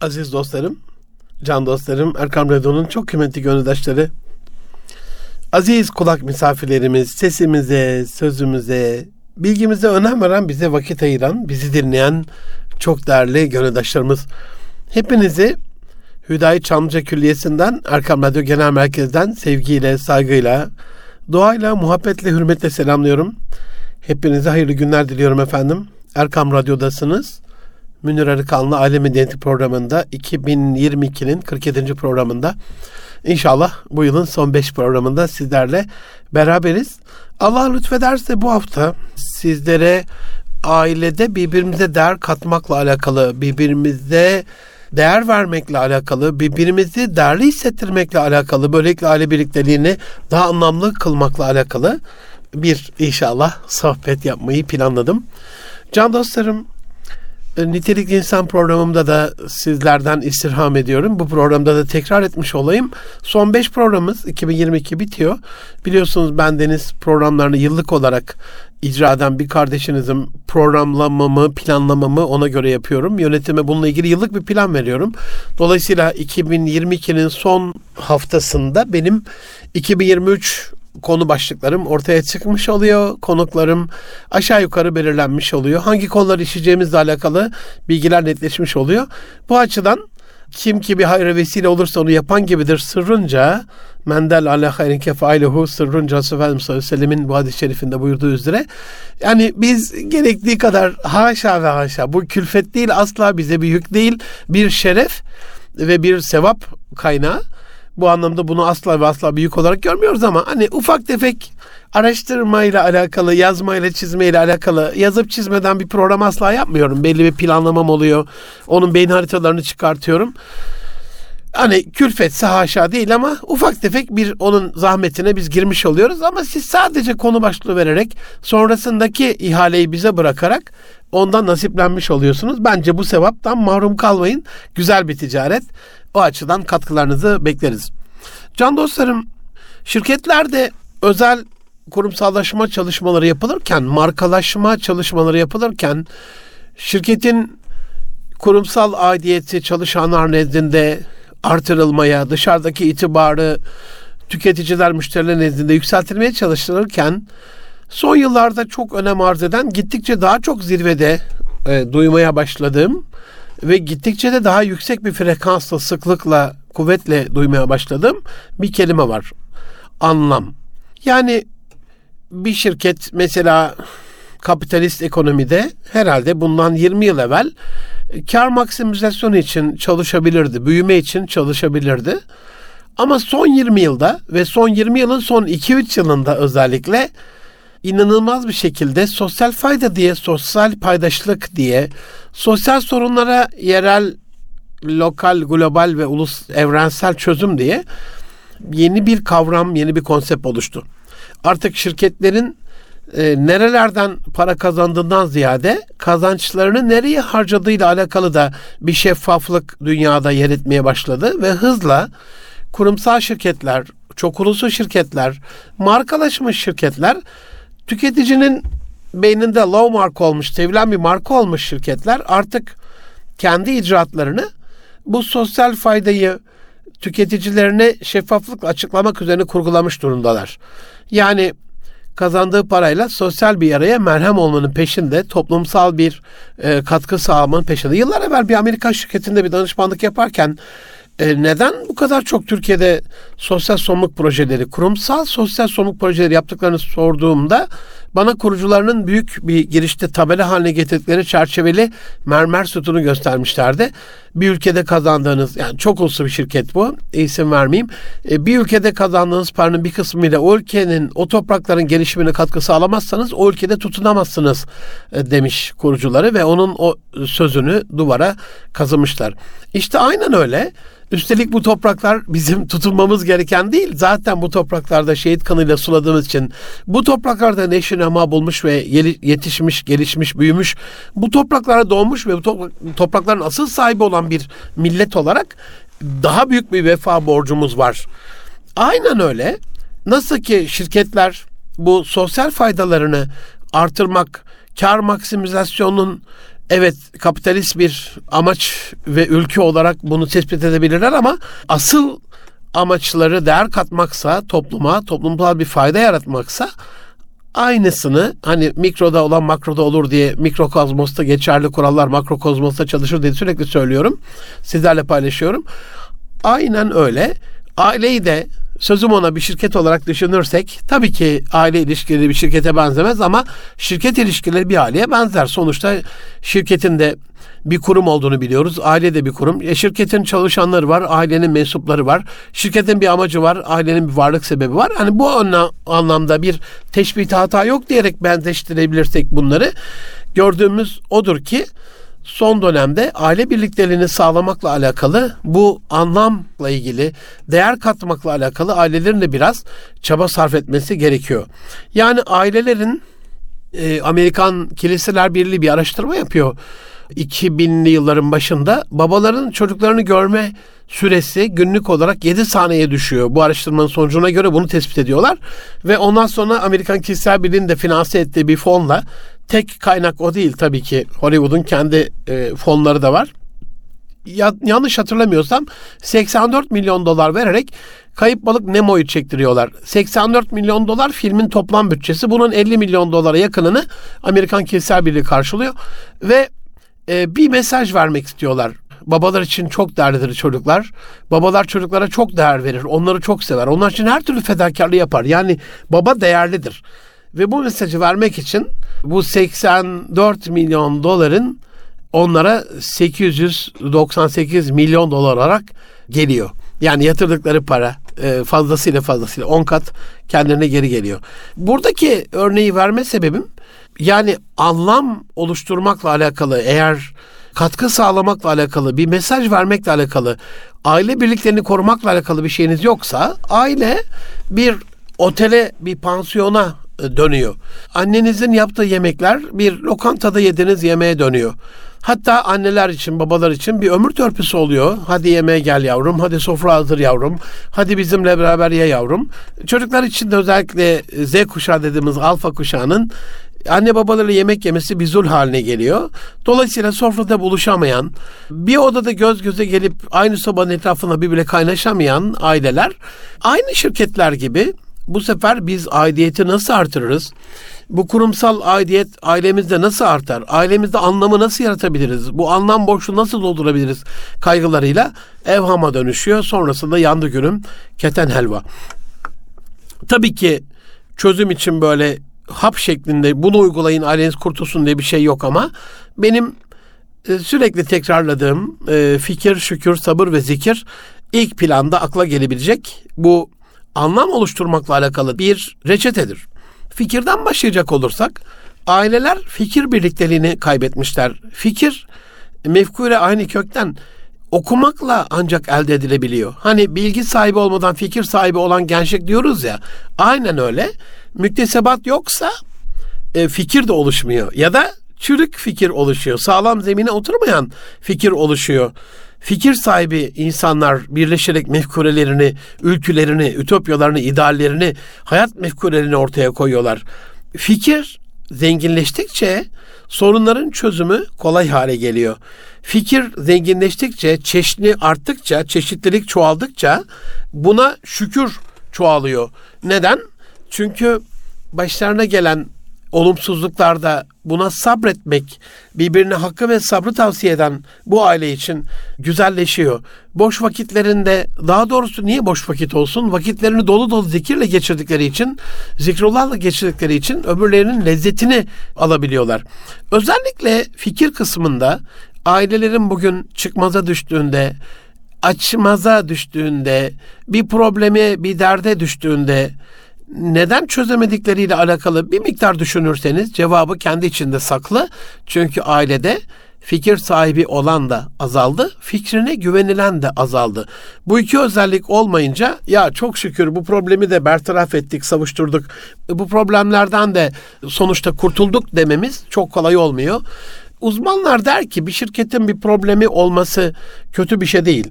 Aziz dostlarım, can dostlarım, Erkam Radyo'nun çok kıymetli gönüldaşları, aziz kulak misafirlerimiz, sesimize, sözümüze, bilgimize önem veren, bize vakit ayıran, bizi dinleyen çok değerli gönüldaşlarımız. Hepinizi Hüdayi Çamlıca Külliyesi'nden, Erkam Radyo Genel Merkez'den sevgiyle, saygıyla, duayla, muhabbetle, hürmetle selamlıyorum. Hepinize hayırlı günler diliyorum efendim. Erkam Radyo'dasınız. Münir Arıkanlı Aile Medeniyeti programında 2022'nin 47. programında İnşallah bu yılın son 5 programında sizlerle beraberiz. Allah lütfederse bu hafta sizlere ailede birbirimize değer katmakla alakalı, birbirimize değer vermekle alakalı, birbirimizi değerli hissettirmekle alakalı, böylelikle aile birlikteliğini daha anlamlı kılmakla alakalı bir inşallah sohbet yapmayı planladım. Can dostlarım, Nitelikli İnsan programımda da sizlerden istirham ediyorum. Bu programda da tekrar etmiş olayım. Son 5 programımız 2022 bitiyor. Biliyorsunuz ben deniz programlarını yıllık olarak icra eden bir kardeşinizim. Programlamamı, planlamamı ona göre yapıyorum. Yönetime bununla ilgili yıllık bir plan veriyorum. Dolayısıyla 2022'nin son haftasında benim 2023 konu başlıklarım ortaya çıkmış oluyor. Konuklarım aşağı yukarı belirlenmiş oluyor. Hangi konular işleyeceğimizle alakalı bilgiler netleşmiş oluyor. Bu açıdan kim ki bir hayra vesile olursa onu yapan gibidir sırrınca Mendel ala hayrin kefailehu sırrınca sallallahu aleyhi ve sellemin bu hadis-i şerifinde buyurduğu üzere yani biz gerektiği kadar haşa ve haşa bu külfet değil asla bize bir yük değil bir şeref ve bir sevap kaynağı bu anlamda bunu asla ve asla büyük olarak görmüyoruz ama hani ufak tefek araştırmayla alakalı, yazmayla, çizmeyle alakalı yazıp çizmeden bir program asla yapmıyorum. Belli bir planlamam oluyor. Onun beyin haritalarını çıkartıyorum. Hani külfetse haşa değil ama ufak tefek bir onun zahmetine biz girmiş oluyoruz. Ama siz sadece konu başlığı vererek sonrasındaki ihaleyi bize bırakarak ondan nasiplenmiş oluyorsunuz. Bence bu sevaptan mahrum kalmayın. Güzel bir ticaret. O açıdan katkılarınızı bekleriz. Can dostlarım, şirketlerde özel kurumsallaşma çalışmaları yapılırken, markalaşma çalışmaları yapılırken şirketin kurumsal aidiyeti çalışanlar nezdinde artırılmaya, dışarıdaki itibarı tüketiciler, müşteriler nezdinde yükseltilmeye çalışılırken son yıllarda çok önem arz eden gittikçe daha çok zirvede e, duymaya başladığım ve gittikçe de daha yüksek bir frekansla, sıklıkla, kuvvetle duymaya başladım bir kelime var. Anlam. Yani bir şirket mesela kapitalist ekonomide herhalde bundan 20 yıl evvel kar maksimizasyonu için çalışabilirdi, büyüme için çalışabilirdi. Ama son 20 yılda ve son 20 yılın son 2-3 yılında özellikle inanılmaz bir şekilde sosyal fayda diye, sosyal paydaşlık diye, sosyal sorunlara yerel, lokal, global ve ulus evrensel çözüm diye yeni bir kavram, yeni bir konsept oluştu. Artık şirketlerin e, nerelerden para kazandığından ziyade kazançlarını nereye harcadığıyla alakalı da bir şeffaflık dünyada yer etmeye başladı ve hızla kurumsal şirketler, çok uluslu şirketler, markalaşmış şirketler tüketicinin beyninde low mark olmuş, sevilen bir marka olmuş şirketler artık kendi icraatlarını bu sosyal faydayı tüketicilerine şeffaflıkla açıklamak üzerine kurgulamış durumdalar. Yani kazandığı parayla sosyal bir yaraya merhem olmanın peşinde, toplumsal bir e, katkı sağlamanın peşinde. Yıllar evvel bir Amerika şirketinde bir danışmanlık yaparken e, neden bu kadar çok Türkiye'de sosyal somut projeleri, kurumsal sosyal somut projeleri yaptıklarını sorduğumda bana kurucularının büyük bir girişte tabela haline getirdikleri çerçeveli mermer sütunu göstermişlerdi. Bir ülkede kazandığınız, yani çok uluslu bir şirket bu, isim vermeyeyim. E, bir ülkede kazandığınız paranın bir kısmıyla o ülkenin, o toprakların gelişimine katkı sağlamazsanız o ülkede tutunamazsınız e, demiş kurucuları ve onun o sözünü duvara kazımışlar. İşte aynen öyle. Üstelik bu topraklar bizim tutunmamız gereken değil. Zaten bu topraklarda şehit kanıyla suladığımız için bu topraklarda neşe nema bulmuş ve yetişmiş, gelişmiş, büyümüş. Bu topraklara doğmuş ve bu toprakların asıl sahibi olan bir millet olarak daha büyük bir vefa borcumuz var. Aynen öyle. Nasıl ki şirketler bu sosyal faydalarını artırmak, kar maksimizasyonun Evet kapitalist bir amaç ve ülke olarak bunu tespit edebilirler ama asıl amaçları değer katmaksa topluma, toplumsal bir fayda yaratmaksa aynısını hani mikroda olan makroda olur diye mikrokozmosta geçerli kurallar makrokozmosta çalışır diye sürekli söylüyorum. Sizlerle paylaşıyorum. Aynen öyle. Aileyi de sözüm ona bir şirket olarak düşünürsek tabii ki aile ilişkileri bir şirkete benzemez ama şirket ilişkileri bir aileye benzer. Sonuçta şirketin de bir kurum olduğunu biliyoruz. Aile de bir kurum. E, şirketin çalışanları var, ailenin mensupları var. Şirketin bir amacı var, ailenin bir varlık sebebi var. Hani bu anlamda bir teşbih hata yok diyerek benzeştirebilirsek bunları gördüğümüz odur ki son dönemde aile birlikteliğini sağlamakla alakalı bu anlamla ilgili değer katmakla alakalı ailelerin de biraz çaba sarf etmesi gerekiyor. Yani ailelerin e, Amerikan Kiliseler Birliği bir araştırma yapıyor. 2000'li yılların başında babaların çocuklarını görme süresi günlük olarak 7 saniyeye düşüyor. Bu araştırmanın sonucuna göre bunu tespit ediyorlar. Ve ondan sonra Amerikan Kiliseler Birliği'nin de finanse ettiği bir fonla tek kaynak o değil tabii ki. Hollywood'un kendi e, fonları da var. Ya, yanlış hatırlamıyorsam 84 milyon dolar vererek Kayıp Balık Nemo'yu çektiriyorlar. 84 milyon dolar filmin toplam bütçesi. Bunun 50 milyon dolara yakınını Amerikan Kiliseler Birliği karşılıyor. Ve e, bir mesaj vermek istiyorlar. Babalar için çok değerlidir çocuklar. Babalar çocuklara çok değer verir. Onları çok sever. Onlar için her türlü fedakarlığı yapar. Yani baba değerlidir. Ve bu mesajı vermek için bu 84 milyon doların onlara 898 milyon dolar olarak geliyor. Yani yatırdıkları para e, fazlasıyla fazlasıyla 10 kat kendilerine geri geliyor. Buradaki örneği verme sebebim yani anlam oluşturmakla alakalı eğer katkı sağlamakla alakalı, bir mesaj vermekle alakalı, aile birliklerini korumakla alakalı bir şeyiniz yoksa aile bir otele, bir pansiyona e, dönüyor. Annenizin yaptığı yemekler bir lokantada yediğiniz yemeğe dönüyor. Hatta anneler için, babalar için bir ömür törpüsü oluyor. Hadi yemeğe gel yavrum, hadi sofra hazır yavrum, hadi bizimle beraber ye yavrum. Çocuklar için de özellikle Z kuşağı dediğimiz alfa kuşağının anne babalarıyla yemek yemesi bir zul haline geliyor. Dolayısıyla sofrada buluşamayan, bir odada göz göze gelip aynı sobanın etrafında birbirine kaynaşamayan aileler aynı şirketler gibi bu sefer biz aidiyeti nasıl artırırız? Bu kurumsal aidiyet ailemizde nasıl artar? Ailemizde anlamı nasıl yaratabiliriz? Bu anlam boşluğu nasıl doldurabiliriz? Kaygılarıyla evhama dönüşüyor. Sonrasında yandı günüm keten helva. Tabii ki çözüm için böyle hap şeklinde bunu uygulayın aileniz kurtulsun diye bir şey yok ama benim e, sürekli tekrarladığım e, fikir, şükür, sabır ve zikir ilk planda akla gelebilecek bu anlam oluşturmakla alakalı bir reçetedir. Fikirden başlayacak olursak aileler fikir birlikteliğini kaybetmişler. Fikir mefkure aynı kökten okumakla ancak elde edilebiliyor. Hani bilgi sahibi olmadan fikir sahibi olan gençlik diyoruz ya. Aynen öyle. Müktesebat yoksa e, fikir de oluşmuyor. Ya da çürük fikir oluşuyor. Sağlam zemine oturmayan fikir oluşuyor. Fikir sahibi insanlar birleşerek mefkurelerini, ülkülerini, ütopyalarını, ideallerini, hayat mefkurelerini ortaya koyuyorlar. Fikir zenginleştikçe sorunların çözümü kolay hale geliyor. Fikir zenginleştikçe, çeşni arttıkça, çeşitlilik çoğaldıkça buna şükür çoğalıyor. Neden? Çünkü başlarına gelen olumsuzluklarda buna sabretmek, birbirine hakkı ve sabrı tavsiye eden bu aile için güzelleşiyor. Boş vakitlerinde, daha doğrusu niye boş vakit olsun? Vakitlerini dolu dolu zikirle geçirdikleri için, zikrullahla geçirdikleri için öbürlerinin lezzetini alabiliyorlar. Özellikle fikir kısmında ailelerin bugün çıkmaza düştüğünde, açmaza düştüğünde, bir probleme, bir derde düştüğünde, neden çözemedikleriyle alakalı bir miktar düşünürseniz cevabı kendi içinde saklı. Çünkü ailede fikir sahibi olan da azaldı, fikrine güvenilen de azaldı. Bu iki özellik olmayınca ya çok şükür bu problemi de bertaraf ettik, savuşturduk. Bu problemlerden de sonuçta kurtulduk dememiz çok kolay olmuyor. Uzmanlar der ki bir şirketin bir problemi olması kötü bir şey değil.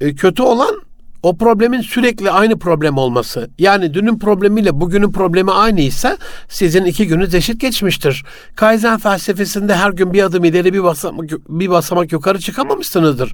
E, kötü olan o problemin sürekli aynı problem olması. Yani dünün problemiyle bugünün problemi aynıysa sizin iki gününüz eşit geçmiştir. Kaizen felsefesinde her gün bir adım ileri bir basamak, bir basamak yukarı çıkamamışsınızdır.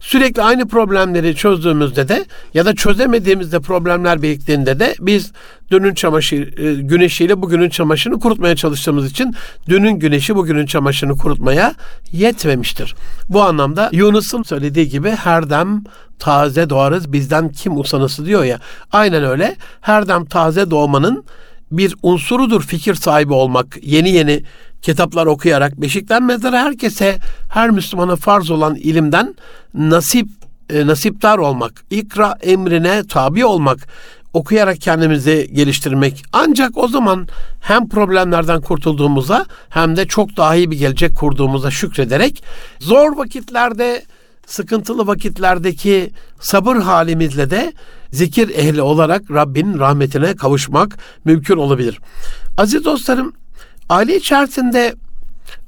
Sürekli aynı problemleri çözdüğümüzde de ya da çözemediğimizde problemler biriktiğinde de biz dünün çamaşır e, güneşiyle bugünün çamaşırını kurutmaya çalıştığımız için dünün güneşi bugünün çamaşırını kurutmaya yetmemiştir. Bu anlamda Yunus'un söylediği gibi her dem taze doğarız bizden kim usanısı diyor ya. Aynen öyle. Her dem taze doğmanın bir unsurudur fikir sahibi olmak. Yeni yeni kitaplar okuyarak beşikten mezara herkese her Müslümana farz olan ilimden nasip e, nasiptar olmak, ikra emrine tabi olmak, okuyarak kendimizi geliştirmek. Ancak o zaman hem problemlerden kurtulduğumuza hem de çok daha iyi bir gelecek kurduğumuza şükrederek zor vakitlerde sıkıntılı vakitlerdeki sabır halimizle de zikir ehli olarak Rabbin rahmetine kavuşmak mümkün olabilir. Aziz dostlarım, aile içerisinde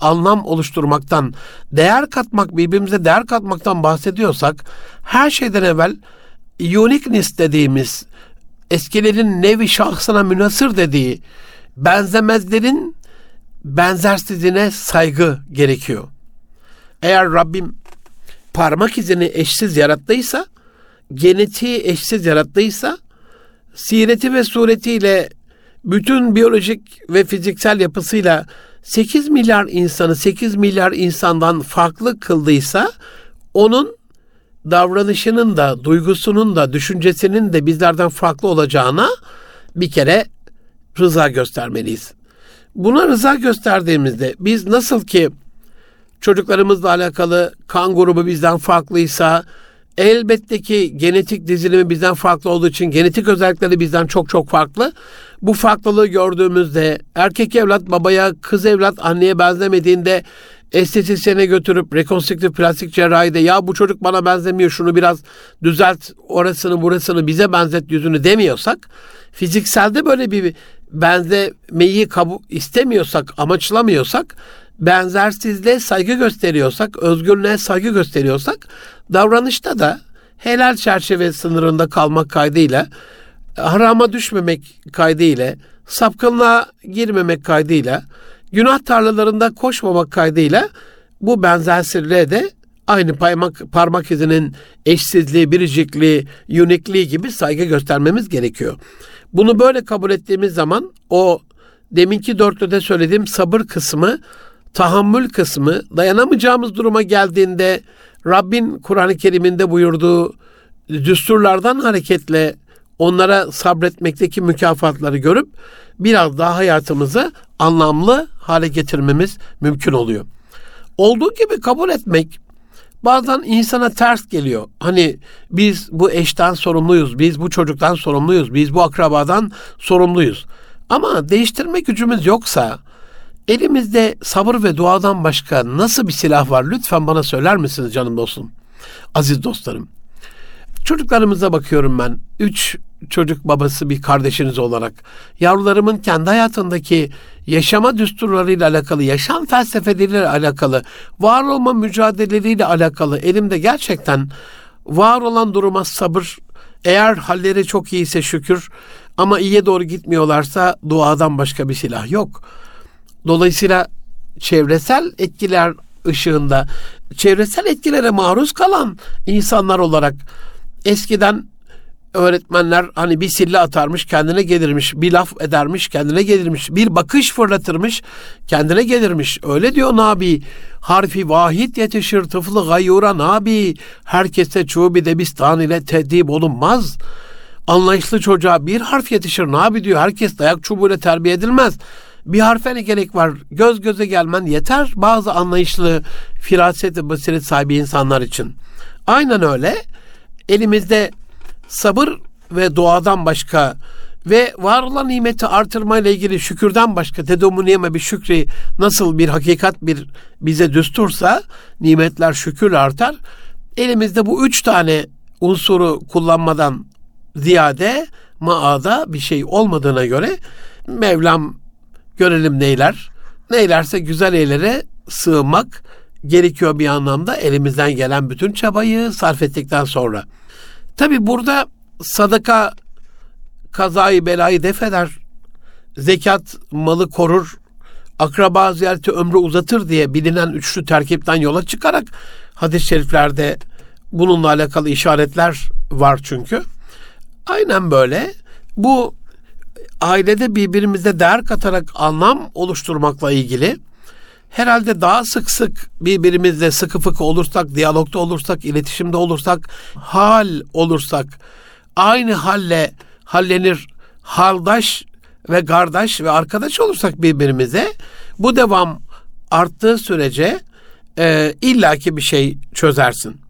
anlam oluşturmaktan, değer katmak, birbirimize değer katmaktan bahsediyorsak, her şeyden evvel uniqueness dediğimiz, eskilerin nevi şahsına münasır dediği, benzemezlerin benzersizliğine saygı gerekiyor. Eğer Rabbim parmak izini eşsiz yarattıysa, genetiği eşsiz yarattıysa, sireti ve suretiyle bütün biyolojik ve fiziksel yapısıyla 8 milyar insanı 8 milyar insandan farklı kıldıysa onun davranışının da, duygusunun da, düşüncesinin de bizlerden farklı olacağına bir kere rıza göstermeliyiz. Buna rıza gösterdiğimizde biz nasıl ki çocuklarımızla alakalı kan grubu bizden farklıysa elbette ki genetik dizilimi bizden farklı olduğu için genetik özellikleri bizden çok çok farklı. Bu farklılığı gördüğümüzde erkek evlat babaya, kız evlat anneye benzemediğinde estetisyene götürüp rekonstrüktif plastik cerrahide ya bu çocuk bana benzemiyor şunu biraz düzelt orasını burasını bize benzet yüzünü demiyorsak fizikselde böyle bir benzemeyi kabul istemiyorsak amaçlamıyorsak benzersizliğe saygı gösteriyorsak, özgürlüğe saygı gösteriyorsak davranışta da helal çerçeve sınırında kalmak kaydıyla, harama düşmemek kaydıyla, sapkınlığa girmemek kaydıyla, günah tarlalarında koşmamak kaydıyla bu benzersizliğe de aynı parmak, parmak izinin eşsizliği, biricikliği, unikliği gibi saygı göstermemiz gerekiyor. Bunu böyle kabul ettiğimiz zaman o deminki dörtlüde söylediğim sabır kısmı tahammül kısmı dayanamayacağımız duruma geldiğinde Rabbin Kur'an-ı Kerim'inde buyurduğu düsturlardan hareketle onlara sabretmekteki mükafatları görüp biraz daha hayatımızı anlamlı hale getirmemiz mümkün oluyor. Olduğu gibi kabul etmek bazen insana ters geliyor. Hani biz bu eşten sorumluyuz, biz bu çocuktan sorumluyuz, biz bu akrabadan sorumluyuz. Ama değiştirme gücümüz yoksa, Elimizde sabır ve duadan başka nasıl bir silah var? Lütfen bana söyler misiniz canım dostum? Aziz dostlarım. Çocuklarımıza bakıyorum ben. Üç çocuk babası bir kardeşiniz olarak. Yavrularımın kendi hayatındaki yaşama düsturlarıyla alakalı, yaşam felsefeleriyle alakalı, var olma mücadeleleriyle alakalı elimde gerçekten var olan duruma sabır, eğer halleri çok iyiyse şükür ama iyiye doğru gitmiyorlarsa duadan başka bir silah yok.'' Dolayısıyla çevresel etkiler ışığında çevresel etkilere maruz kalan insanlar olarak eskiden öğretmenler hani bir sille atarmış kendine gelirmiş, bir laf edermiş kendine gelirmiş, bir bakış fırlatırmış kendine gelirmiş. Öyle diyor Nabi. Harfi vahid yetişir tıflı gayura Nabi. Herkese çuğu debistan ile tedip olunmaz. Anlayışlı çocuğa bir harf yetişir Nabi diyor. Herkes dayak çubuğuyla terbiye edilmez. Bir harfe ne gerek var? Göz göze gelmen yeter bazı anlayışlı, firaset ve basiret sahibi insanlar için. Aynen öyle. Elimizde sabır ve duadan başka ve var olan nimeti artırma ile ilgili şükürden başka tedomuniyeme bir şükri nasıl bir hakikat bir bize düstursa nimetler şükür artar. Elimizde bu üç tane unsuru kullanmadan ziyade maada bir şey olmadığına göre Mevlam görelim neyler. Neylerse güzel eylere sığmak gerekiyor bir anlamda elimizden gelen bütün çabayı sarf ettikten sonra. Tabi burada sadaka kazayı belayı defeder. Zekat malı korur. Akraba ziyareti ömrü uzatır diye bilinen üçlü terkipten yola çıkarak hadis-i şeriflerde bununla alakalı işaretler var çünkü. Aynen böyle. Bu ailede birbirimize değer katarak anlam oluşturmakla ilgili herhalde daha sık sık birbirimizle sıkı fıkı olursak, diyalogda olursak, iletişimde olursak, hal olursak, aynı halle hallenir haldaş ve kardeş ve arkadaş olursak birbirimize bu devam arttığı sürece e, illaki bir şey çözersin.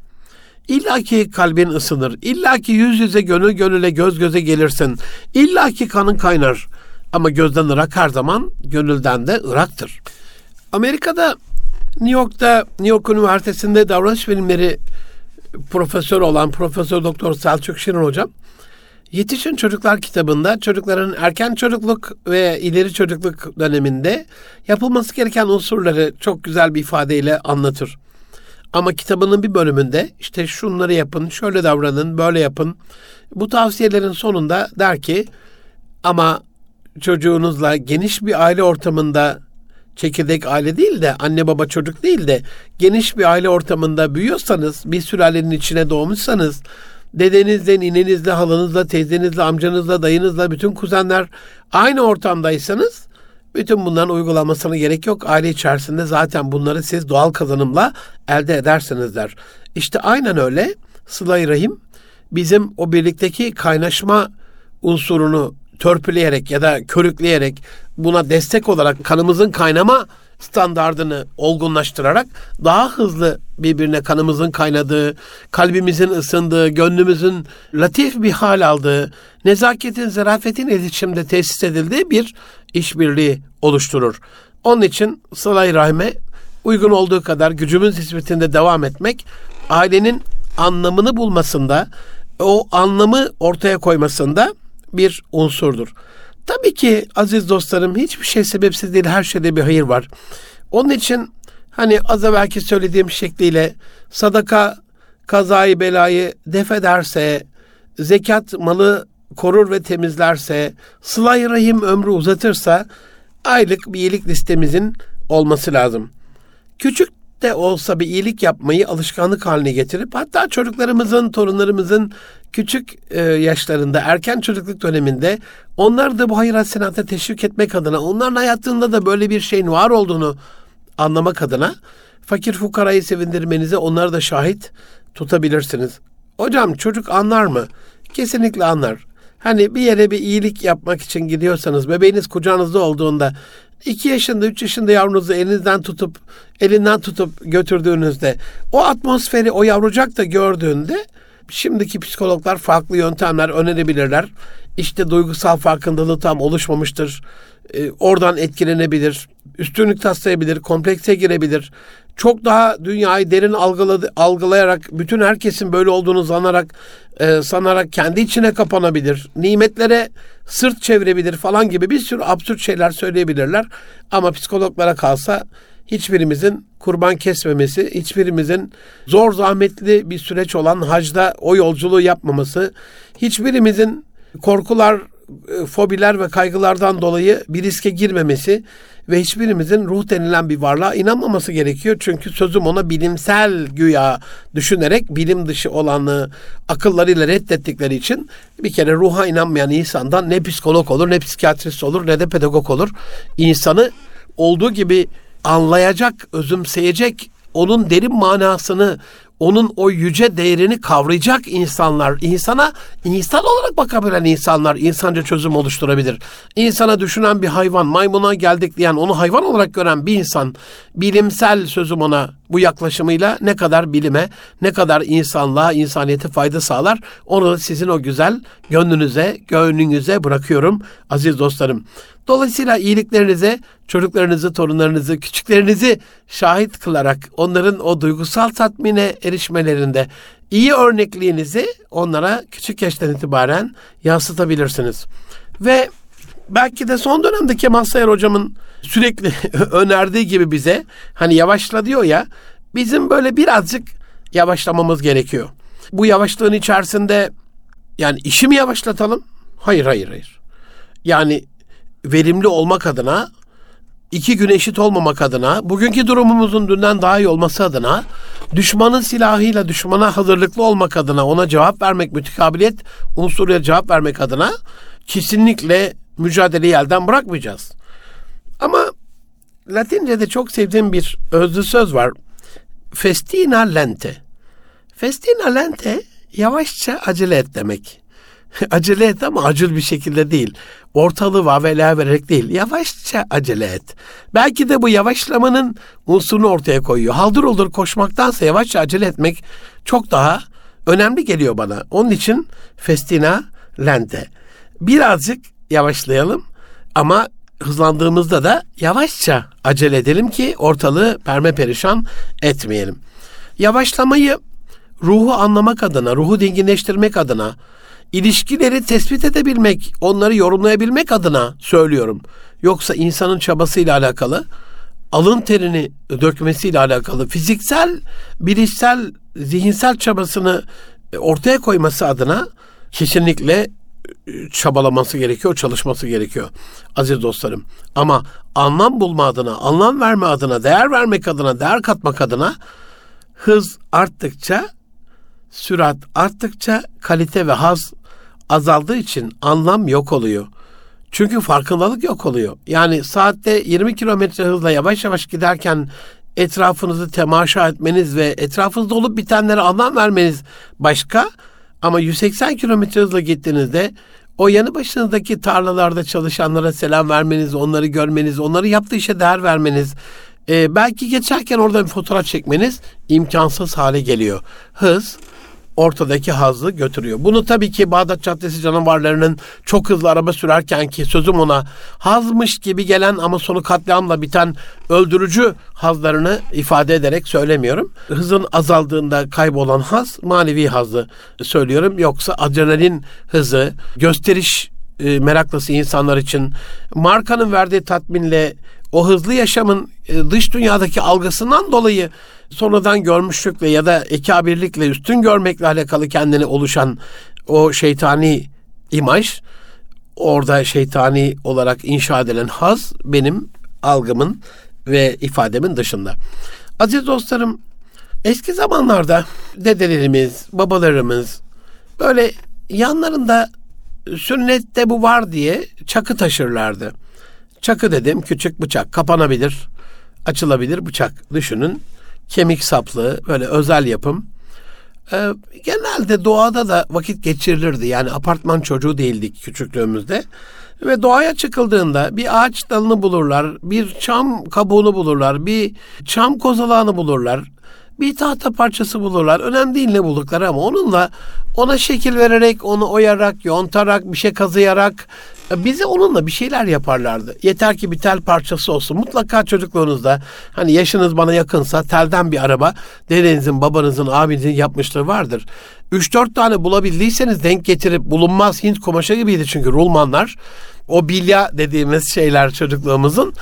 İlla ki kalbin ısınır. İlla ki yüz yüze gönül gönüle göz göze gelirsin. İlla ki kanın kaynar. Ama gözden ırak her zaman gönülden de ıraktır. Amerika'da New York'ta New York Üniversitesi'nde davranış bilimleri profesör olan Profesör Doktor Selçuk Şirin hocam Yetişin Çocuklar kitabında çocukların erken çocukluk ve ileri çocukluk döneminde yapılması gereken unsurları çok güzel bir ifadeyle anlatır. Ama kitabının bir bölümünde işte şunları yapın, şöyle davranın, böyle yapın. Bu tavsiyelerin sonunda der ki ama çocuğunuzla geniş bir aile ortamında çekirdek aile değil de anne baba çocuk değil de geniş bir aile ortamında büyüyorsanız, bir sülalenin içine doğmuşsanız, dedenizle, ninenizle, halanızla, teyzenizle, amcanızla, dayınızla, bütün kuzenler aynı ortamdaysanız bütün bunların uygulamasına gerek yok. Aile içerisinde zaten bunları siz doğal kazanımla elde edersiniz der. İşte aynen öyle sıla Rahim bizim o birlikteki kaynaşma unsurunu törpüleyerek ya da körükleyerek buna destek olarak kanımızın kaynama standardını olgunlaştırarak daha hızlı birbirine kanımızın kaynadığı, kalbimizin ısındığı, gönlümüzün latif bir hal aldığı, nezaketin, zarafetin iletişimde tesis edildiği bir işbirliği oluşturur. Onun için sılay rahme uygun olduğu kadar gücümüz nispetinde devam etmek, ailenin anlamını bulmasında, o anlamı ortaya koymasında bir unsurdur. Tabii ki aziz dostlarım hiçbir şey sebepsiz değil. Her şeyde bir hayır var. Onun için hani az evvelki söylediğim şekliyle sadaka kazayı belayı def ederse, zekat malı korur ve temizlerse, sıla rahim ömrü uzatırsa aylık bir iyilik listemizin olması lazım. Küçük de olsa bir iyilik yapmayı alışkanlık haline getirip hatta çocuklarımızın, torunlarımızın küçük e, yaşlarında, erken çocukluk döneminde onları da bu hayır hasenata teşvik etmek adına, onların hayatında da böyle bir şeyin var olduğunu anlamak adına fakir fukarayı sevindirmenize onları da şahit tutabilirsiniz. Hocam çocuk anlar mı? Kesinlikle anlar. Hani bir yere bir iyilik yapmak için gidiyorsanız bebeğiniz kucağınızda olduğunda 2 yaşında 3 yaşında yavrunuzu elinizden tutup elinden tutup götürdüğünüzde o atmosferi o yavrucak da gördüğünde şimdiki psikologlar farklı yöntemler önerebilirler. İşte duygusal farkındalığı tam oluşmamıştır. Ee, oradan etkilenebilir. Üstünlük taslayabilir, komplekse girebilir. Çok daha dünyayı derin algıladı, algılayarak, bütün herkesin böyle olduğunu sanarak, e, sanarak kendi içine kapanabilir. Nimetlere sırt çevirebilir falan gibi bir sürü absürt şeyler söyleyebilirler. Ama psikologlara kalsa hiçbirimizin kurban kesmemesi, hiçbirimizin zor zahmetli bir süreç olan hacda o yolculuğu yapmaması, hiçbirimizin korkular, fobiler ve kaygılardan dolayı bir riske girmemesi ve hiçbirimizin ruh denilen bir varlığa inanmaması gerekiyor. Çünkü sözüm ona bilimsel güya düşünerek bilim dışı olanı akıllarıyla reddettikleri için bir kere ruha inanmayan insandan ne psikolog olur, ne psikiyatrist olur, ne de pedagog olur. İnsanı olduğu gibi anlayacak, özümseyecek, onun derin manasını, onun o yüce değerini kavrayacak insanlar, insana insan olarak bakabilen insanlar insanca çözüm oluşturabilir. İnsana düşünen bir hayvan, maymuna geldik diyen, onu hayvan olarak gören bir insan, bilimsel sözüm ona bu yaklaşımıyla ne kadar bilime, ne kadar insanlığa, insaniyete fayda sağlar, onu sizin o güzel gönlünüze, gönlünüze bırakıyorum aziz dostlarım. Dolayısıyla iyiliklerinize çocuklarınızı, torunlarınızı, küçüklerinizi şahit kılarak onların o duygusal tatmine erişmelerinde iyi örnekliğinizi onlara küçük yaştan itibaren yansıtabilirsiniz. Ve belki de son dönemde Kemal Sayar hocamın sürekli önerdiği gibi bize hani yavaşla diyor ya bizim böyle birazcık yavaşlamamız gerekiyor. Bu yavaşlığın içerisinde Yani işi mi yavaşlatalım? Hayır, hayır, hayır. Yani verimli olmak adına, iki gün eşit olmamak adına, bugünkü durumumuzun dünden daha iyi olması adına, düşmanın silahıyla düşmana hazırlıklı olmak adına, ona cevap vermek, mütekabiliyet unsuruyla cevap vermek adına kesinlikle mücadeleyi elden bırakmayacağız. Ama Latince'de çok sevdiğim bir özlü söz var. Festina lente. Festina lente yavaşça acele et demek. acele et ama acil bir şekilde değil. Ortalığı vavela vererek değil. Yavaşça acele et. Belki de bu yavaşlamanın unsurunu ortaya koyuyor. Haldır olur koşmaktansa yavaşça acele etmek çok daha önemli geliyor bana. Onun için festina lente. Birazcık yavaşlayalım ama hızlandığımızda da yavaşça acele edelim ki ortalığı perme perişan etmeyelim. Yavaşlamayı ruhu anlamak adına, ruhu dinginleştirmek adına, ilişkileri tespit edebilmek, onları yorumlayabilmek adına söylüyorum. Yoksa insanın çabasıyla alakalı, alın terini dökmesiyle alakalı, fiziksel, bilişsel, zihinsel çabasını ortaya koyması adına kesinlikle çabalaması gerekiyor, çalışması gerekiyor aziz dostlarım. Ama anlam bulma adına, anlam verme adına, değer vermek adına, değer katmak adına hız arttıkça, sürat arttıkça kalite ve haz azaldığı için anlam yok oluyor. Çünkü farkındalık yok oluyor. Yani saatte 20 kilometre hızla yavaş yavaş giderken etrafınızı temaşa etmeniz ve etrafınızda olup bitenlere anlam vermeniz başka. Ama 180 kilometre hızla gittiğinizde o yanı başınızdaki tarlalarda çalışanlara selam vermeniz, onları görmeniz, onları yaptığı işe değer vermeniz, e, belki geçerken orada bir fotoğraf çekmeniz imkansız hale geliyor. Hız ortadaki hazı götürüyor. Bunu tabii ki Bağdat Caddesi canavarlarının çok hızlı araba sürerken ki sözüm ona hazmış gibi gelen ama sonu katliamla biten öldürücü hazlarını ifade ederek söylemiyorum. Hızın azaldığında kaybolan haz manevi hazı söylüyorum. Yoksa adrenalin hızı, gösteriş e, meraklısı insanlar için markanın verdiği tatminle o hızlı yaşamın e, dış dünyadaki algısından dolayı sonradan görmüşlükle ya da ekabirlikle üstün görmekle alakalı kendini oluşan o şeytani imaj orada şeytani olarak inşa edilen haz benim algımın ve ifademin dışında. Aziz dostlarım eski zamanlarda dedelerimiz, babalarımız böyle yanlarında sünnette bu var diye çakı taşırlardı. Çakı dedim küçük bıçak kapanabilir, açılabilir bıçak düşünün kemik saplı, böyle özel yapım. Ee, genelde doğada da vakit geçirilirdi. Yani apartman çocuğu değildik küçüklüğümüzde. Ve doğaya çıkıldığında bir ağaç dalını bulurlar, bir çam kabuğunu bulurlar, bir çam kozalağını bulurlar, bir tahta parçası bulurlar. Önemli değil ne buldukları ama onunla ona şekil vererek, onu oyarak, yontarak, bir şey kazıyarak bize onunla bir şeyler yaparlardı. Yeter ki bir tel parçası olsun. Mutlaka çocukluğunuzda hani yaşınız bana yakınsa telden bir araba dedenizin, babanızın, abinizin yapmışlığı vardır. 3-4 tane bulabildiyseniz denk getirip bulunmaz Hint kumaşı gibiydi çünkü rulmanlar. O bilya dediğimiz şeyler çocukluğumuzun.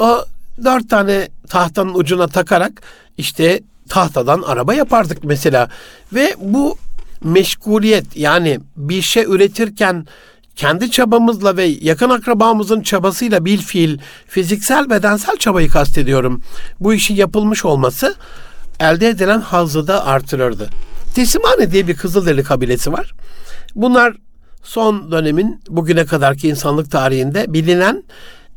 O dört tane tahtanın ucuna takarak işte tahtadan araba yapardık mesela. Ve bu meşguliyet yani bir şey üretirken kendi çabamızla ve yakın akrabamızın çabasıyla bil fiil fiziksel bedensel çabayı kastediyorum. Bu işin yapılmış olması elde edilen hazzı da artırırdı. Tesimane diye bir Kızılderili kabilesi var. Bunlar son dönemin bugüne kadarki insanlık tarihinde bilinen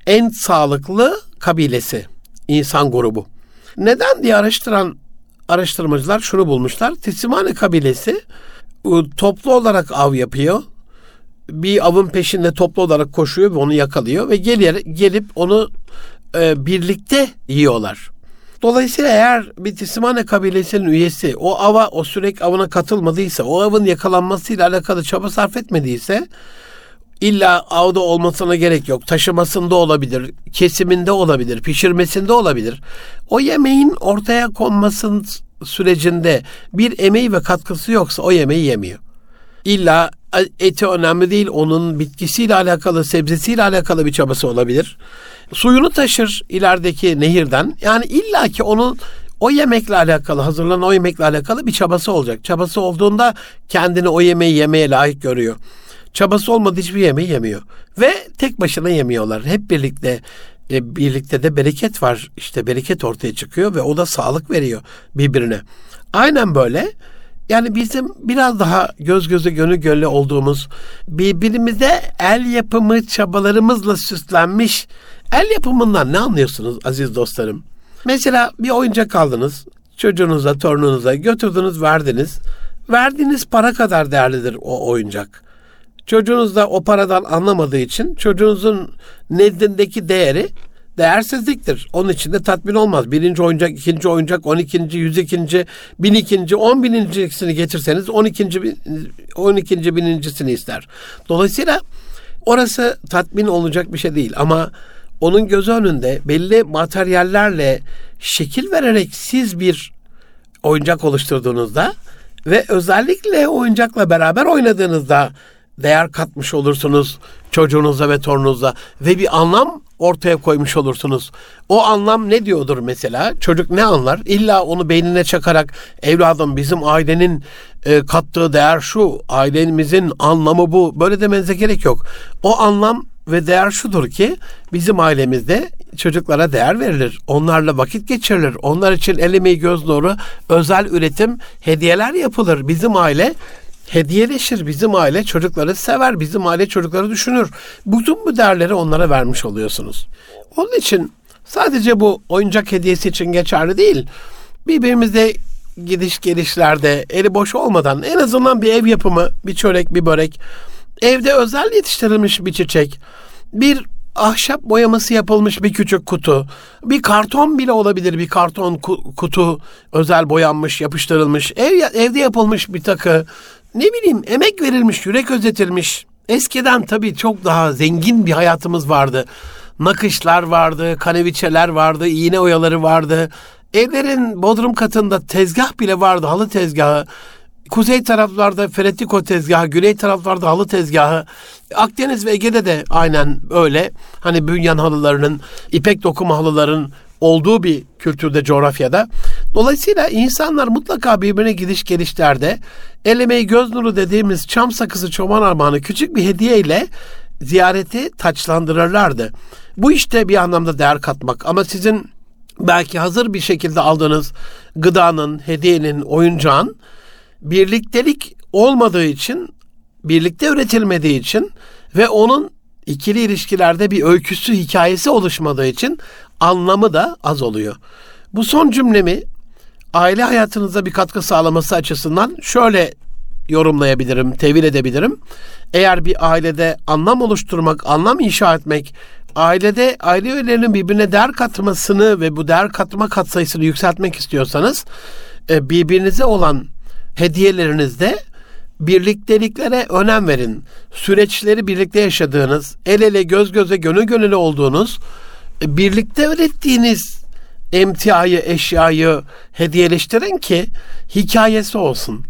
en sağlıklı kabilesi, insan grubu. Neden diye araştıran araştırmacılar şunu bulmuşlar. Tesimane kabilesi toplu olarak av yapıyor bir avın peşinde toplu olarak koşuyor ve onu yakalıyor ve gelir, gelip onu e, birlikte yiyorlar. Dolayısıyla eğer bir Tisimane kabilesinin üyesi o ava, o sürekli avına katılmadıysa, o avın yakalanmasıyla alakalı çaba sarf etmediyse illa avda olmasına gerek yok. Taşımasında olabilir, kesiminde olabilir, pişirmesinde olabilir. O yemeğin ortaya konmasının sürecinde bir emeği ve katkısı yoksa o yemeği yemiyor. İlla eti önemli değil. Onun bitkisiyle alakalı, sebzesiyle alakalı bir çabası olabilir. Suyunu taşır ilerideki nehirden. Yani illaki onun o yemekle alakalı, hazırlanan o yemekle alakalı bir çabası olacak. Çabası olduğunda kendini o yemeği yemeye layık görüyor. Çabası olmadığı hiçbir yemeği yemiyor. Ve tek başına yemiyorlar. Hep birlikte e, birlikte de bereket var. İşte bereket ortaya çıkıyor ve o da sağlık veriyor birbirine. Aynen böyle. Yani bizim biraz daha göz göze gönül gölle olduğumuz birbirimize el yapımı çabalarımızla süslenmiş el yapımından ne anlıyorsunuz aziz dostlarım? Mesela bir oyuncak aldınız çocuğunuza torununuza götürdünüz verdiniz. Verdiğiniz para kadar değerlidir o oyuncak. Çocuğunuz da o paradan anlamadığı için çocuğunuzun nezdindeki değeri değersizliktir. Onun için de tatmin olmaz. Birinci oyuncak, ikinci oyuncak, on ikinci, yüz ikinci, bin ikinci, on binincisini getirseniz on ikinci, on ikinci binincisini ister. Dolayısıyla orası tatmin olacak bir şey değil ama onun göz önünde belli materyallerle şekil vererek siz bir oyuncak oluşturduğunuzda ve özellikle oyuncakla beraber oynadığınızda değer katmış olursunuz çocuğunuza ve torununuza ve bir anlam ortaya koymuş olursunuz. O anlam ne diyordur mesela? Çocuk ne anlar? İlla onu beynine çakarak evladım bizim ailenin e, kattığı değer şu, ailemizin anlamı bu. Böyle demenize gerek yok. O anlam ve değer şudur ki bizim ailemizde çocuklara değer verilir. Onlarla vakit geçirilir. Onlar için el emeği göz nuru özel üretim hediyeler yapılır. Bizim aile hediyeleşir. Bizim aile çocukları sever. Bizim aile çocukları düşünür. Bütün bu değerleri onlara vermiş oluyorsunuz. Onun için sadece bu oyuncak hediyesi için geçerli değil. Birbirimizde gidiş gelişlerde eli boş olmadan en azından bir ev yapımı, bir çörek, bir börek, evde özel yetiştirilmiş bir çiçek, bir ahşap boyaması yapılmış bir küçük kutu, bir karton bile olabilir bir karton kutu özel boyanmış, yapıştırılmış, ev evde yapılmış bir takı, ne bileyim emek verilmiş, yürek özetilmiş. Eskiden tabii çok daha zengin bir hayatımız vardı. Nakışlar vardı, kaneviçeler vardı, iğne oyaları vardı. Evlerin bodrum katında tezgah bile vardı, halı tezgahı. Kuzey taraflarda feretiko tezgahı, güney taraflarda halı tezgahı. Akdeniz ve Ege'de de aynen öyle. Hani bünyan halılarının, ipek dokuma halıların olduğu bir kültürde, coğrafyada. Dolayısıyla insanlar mutlaka birbirine gidiş gelişlerde el emeği göz nuru dediğimiz çam sakızı çoban armağanı küçük bir hediye ile ziyareti taçlandırırlardı. Bu işte bir anlamda değer katmak ama sizin belki hazır bir şekilde aldığınız gıdanın, hediyenin, oyuncağın birliktelik olmadığı için, birlikte üretilmediği için ve onun ikili ilişkilerde bir öyküsü, hikayesi oluşmadığı için anlamı da az oluyor. Bu son cümlemi aile hayatınıza bir katkı sağlaması açısından şöyle yorumlayabilirim, tevil edebilirim. Eğer bir ailede anlam oluşturmak, anlam inşa etmek, ailede aile üyelerinin birbirine değer katmasını ve bu değer katma katsayısını yükseltmek istiyorsanız e, birbirinize olan hediyelerinizde birlikteliklere önem verin. Süreçleri birlikte yaşadığınız, el ele göz göze gönül gönüle olduğunuz, e, birlikte ürettiğiniz emtiayı, eşyayı hediyeleştirin ki hikayesi olsun.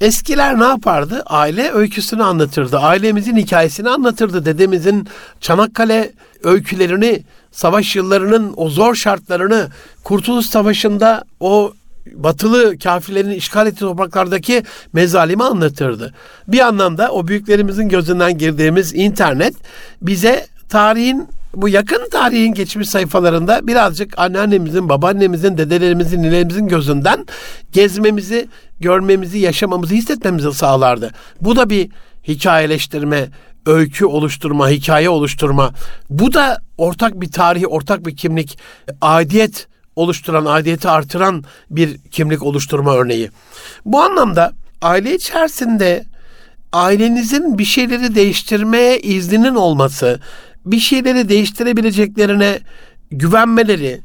Eskiler ne yapardı? Aile öyküsünü anlatırdı. Ailemizin hikayesini anlatırdı. Dedemizin Çanakkale öykülerini, savaş yıllarının o zor şartlarını, Kurtuluş Savaşı'nda o batılı kafirlerin işgal ettiği topraklardaki mezalimi anlatırdı. Bir anlamda o büyüklerimizin gözünden girdiğimiz internet bize tarihin bu yakın tarihin geçmiş sayfalarında birazcık anneannemizin, babaannemizin, dedelerimizin, ninemizin gözünden gezmemizi, görmemizi, yaşamamızı hissetmemizi sağlardı. Bu da bir hikayeleştirme, öykü oluşturma, hikaye oluşturma. Bu da ortak bir tarihi, ortak bir kimlik, aidiyet oluşturan, aidiyeti artıran bir kimlik oluşturma örneği. Bu anlamda aile içerisinde ailenizin bir şeyleri değiştirmeye izninin olması, bir şeyleri değiştirebileceklerine güvenmeleri.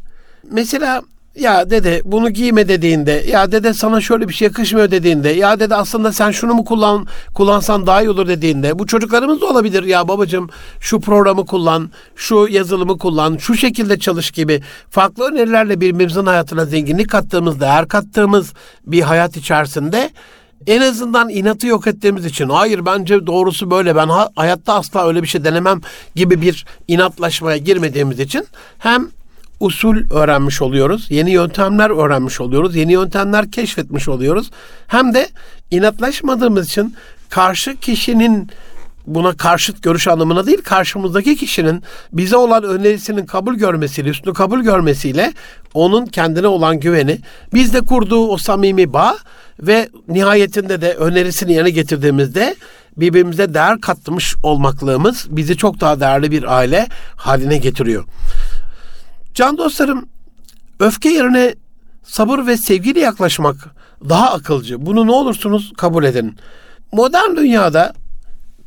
Mesela ya dede bunu giyme dediğinde, ya dede sana şöyle bir şey yakışmıyor dediğinde, ya dede aslında sen şunu mu kullan kullansan daha iyi olur dediğinde, bu çocuklarımız da olabilir ya babacığım şu programı kullan, şu yazılımı kullan, şu şekilde çalış gibi farklı önerilerle birbirimizin hayatına zenginlik kattığımız, değer kattığımız bir hayat içerisinde en azından inatı yok ettiğimiz için hayır bence doğrusu böyle ben hayatta asla öyle bir şey denemem gibi bir inatlaşmaya girmediğimiz için hem usul öğrenmiş oluyoruz. Yeni yöntemler öğrenmiş oluyoruz. Yeni yöntemler keşfetmiş oluyoruz. Hem de inatlaşmadığımız için karşı kişinin buna karşıt görüş anlamına değil, karşımızdaki kişinin bize olan önerisinin kabul görmesiyle, üstünü kabul görmesiyle onun kendine olan güveni, bizde kurduğu o samimi bağ ve nihayetinde de önerisini yerine getirdiğimizde birbirimize değer katmış olmaklığımız bizi çok daha değerli bir aile haline getiriyor. Can dostlarım, öfke yerine sabır ve sevgiyle yaklaşmak daha akılcı. Bunu ne olursunuz kabul edin. Modern dünyada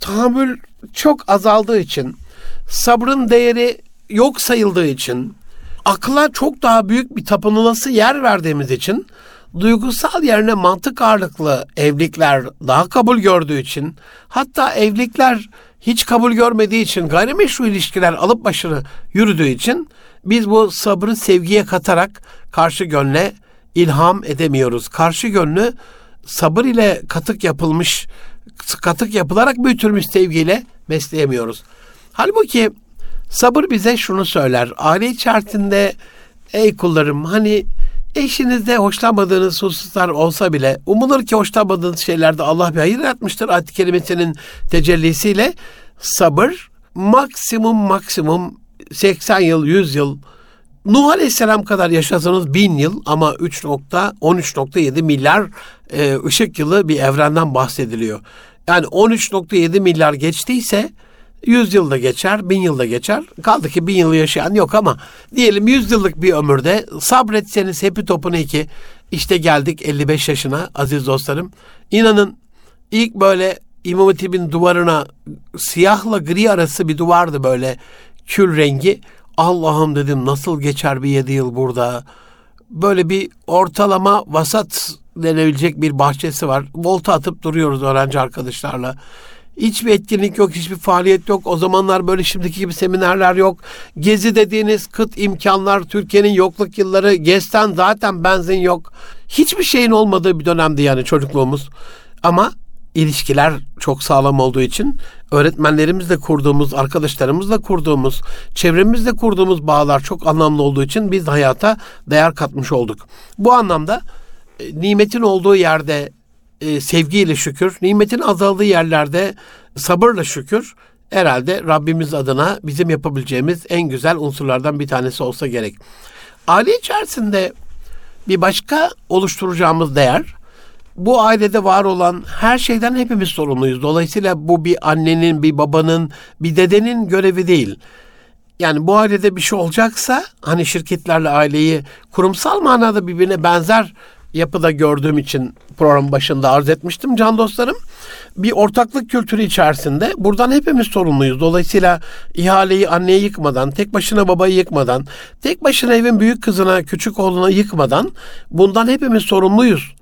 tahammül çok azaldığı için, sabrın değeri yok sayıldığı için, akla çok daha büyük bir tapınılası yer verdiğimiz için, duygusal yerine mantık ağırlıklı evlilikler daha kabul gördüğü için, hatta evlilikler hiç kabul görmediği için, gayrimeşru ilişkiler alıp başını yürüdüğü için biz bu sabrı sevgiye katarak karşı gönle ilham edemiyoruz. Karşı gönlü sabır ile katık yapılmış katık yapılarak büyütülmüş sevgiyle besleyemiyoruz. Halbuki sabır bize şunu söyler. Aile içerisinde ey kullarım hani eşinizde hoşlanmadığınız hususlar olsa bile umulur ki hoşlanmadığınız şeylerde Allah bir hayır yaratmıştır. Ayet-i kerimesinin tecellisiyle sabır maksimum maksimum 80 yıl 100 yıl Nuh Aleyhisselam kadar yaşasanız bin yıl ama 3.13.7 milyar e, ışık yılı bir evrenden bahsediliyor. Yani 13.7 milyar geçtiyse 100 yılda geçer, 1000 yılda geçer. Kaldı ki 1000 yıl yaşayan yok ama diyelim 100 yıllık bir ömürde sabretseniz hepi topunu iki. İşte geldik 55 yaşına aziz dostlarım. İnanın ilk böyle İmam Hatip'in duvarına siyahla gri arası bir duvardı böyle kül rengi. Allah'ım dedim nasıl geçer bir yedi yıl burada. Böyle bir ortalama vasat denebilecek bir bahçesi var. Volta atıp duruyoruz öğrenci arkadaşlarla. Hiçbir etkinlik yok, hiçbir faaliyet yok. O zamanlar böyle şimdiki gibi seminerler yok. Gezi dediğiniz kıt imkanlar, Türkiye'nin yokluk yılları, GES'ten zaten benzin yok. Hiçbir şeyin olmadığı bir dönemdi yani çocukluğumuz. Ama ilişkiler çok sağlam olduğu için öğretmenlerimizle kurduğumuz, arkadaşlarımızla kurduğumuz, çevremizle kurduğumuz bağlar çok anlamlı olduğu için biz hayata değer katmış olduk. Bu anlamda e, nimetin olduğu yerde e, sevgiyle şükür, nimetin azaldığı yerlerde sabırla şükür herhalde Rabbimiz adına bizim yapabileceğimiz en güzel unsurlardan bir tanesi olsa gerek. Aile içerisinde bir başka oluşturacağımız değer bu ailede var olan her şeyden hepimiz sorumluyuz. Dolayısıyla bu bir annenin, bir babanın, bir dedenin görevi değil. Yani bu ailede bir şey olacaksa hani şirketlerle aileyi kurumsal manada birbirine benzer yapıda gördüğüm için program başında arz etmiştim can dostlarım. Bir ortaklık kültürü içerisinde buradan hepimiz sorumluyuz. Dolayısıyla ihaleyi anneye yıkmadan, tek başına babayı yıkmadan, tek başına evin büyük kızına, küçük oğluna yıkmadan bundan hepimiz sorumluyuz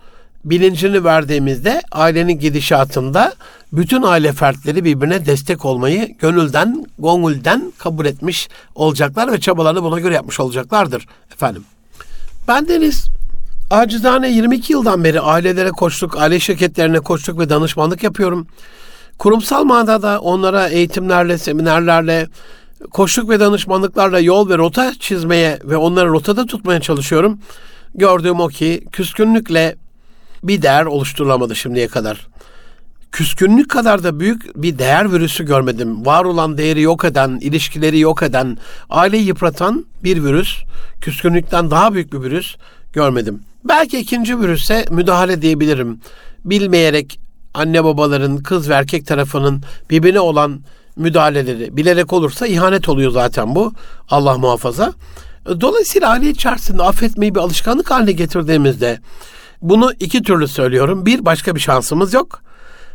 bilincini verdiğimizde ailenin gidişatında bütün aile fertleri birbirine destek olmayı gönülden, gongulden kabul etmiş olacaklar ve çabalarını buna göre yapmış olacaklardır efendim. Ben Deniz acizane 22 yıldan beri ailelere koçluk, aile şirketlerine koçluk ve danışmanlık yapıyorum. Kurumsal manada onlara eğitimlerle, seminerlerle, koçluk ve danışmanlıklarla yol ve rota çizmeye ve onları rotada tutmaya çalışıyorum. Gördüğüm o ki küskünlükle bir değer oluşturulamadı şimdiye kadar. Küskünlük kadar da büyük bir değer virüsü görmedim. Var olan değeri yok eden, ilişkileri yok eden, aileyi yıpratan bir virüs, küskünlükten daha büyük bir virüs görmedim. Belki ikinci virüse müdahale diyebilirim. Bilmeyerek anne babaların, kız ve erkek tarafının birbirine olan müdahaleleri bilerek olursa ihanet oluyor zaten bu. Allah muhafaza. Dolayısıyla aile içerisinde affetmeyi bir alışkanlık haline getirdiğimizde bunu iki türlü söylüyorum. Bir başka bir şansımız yok.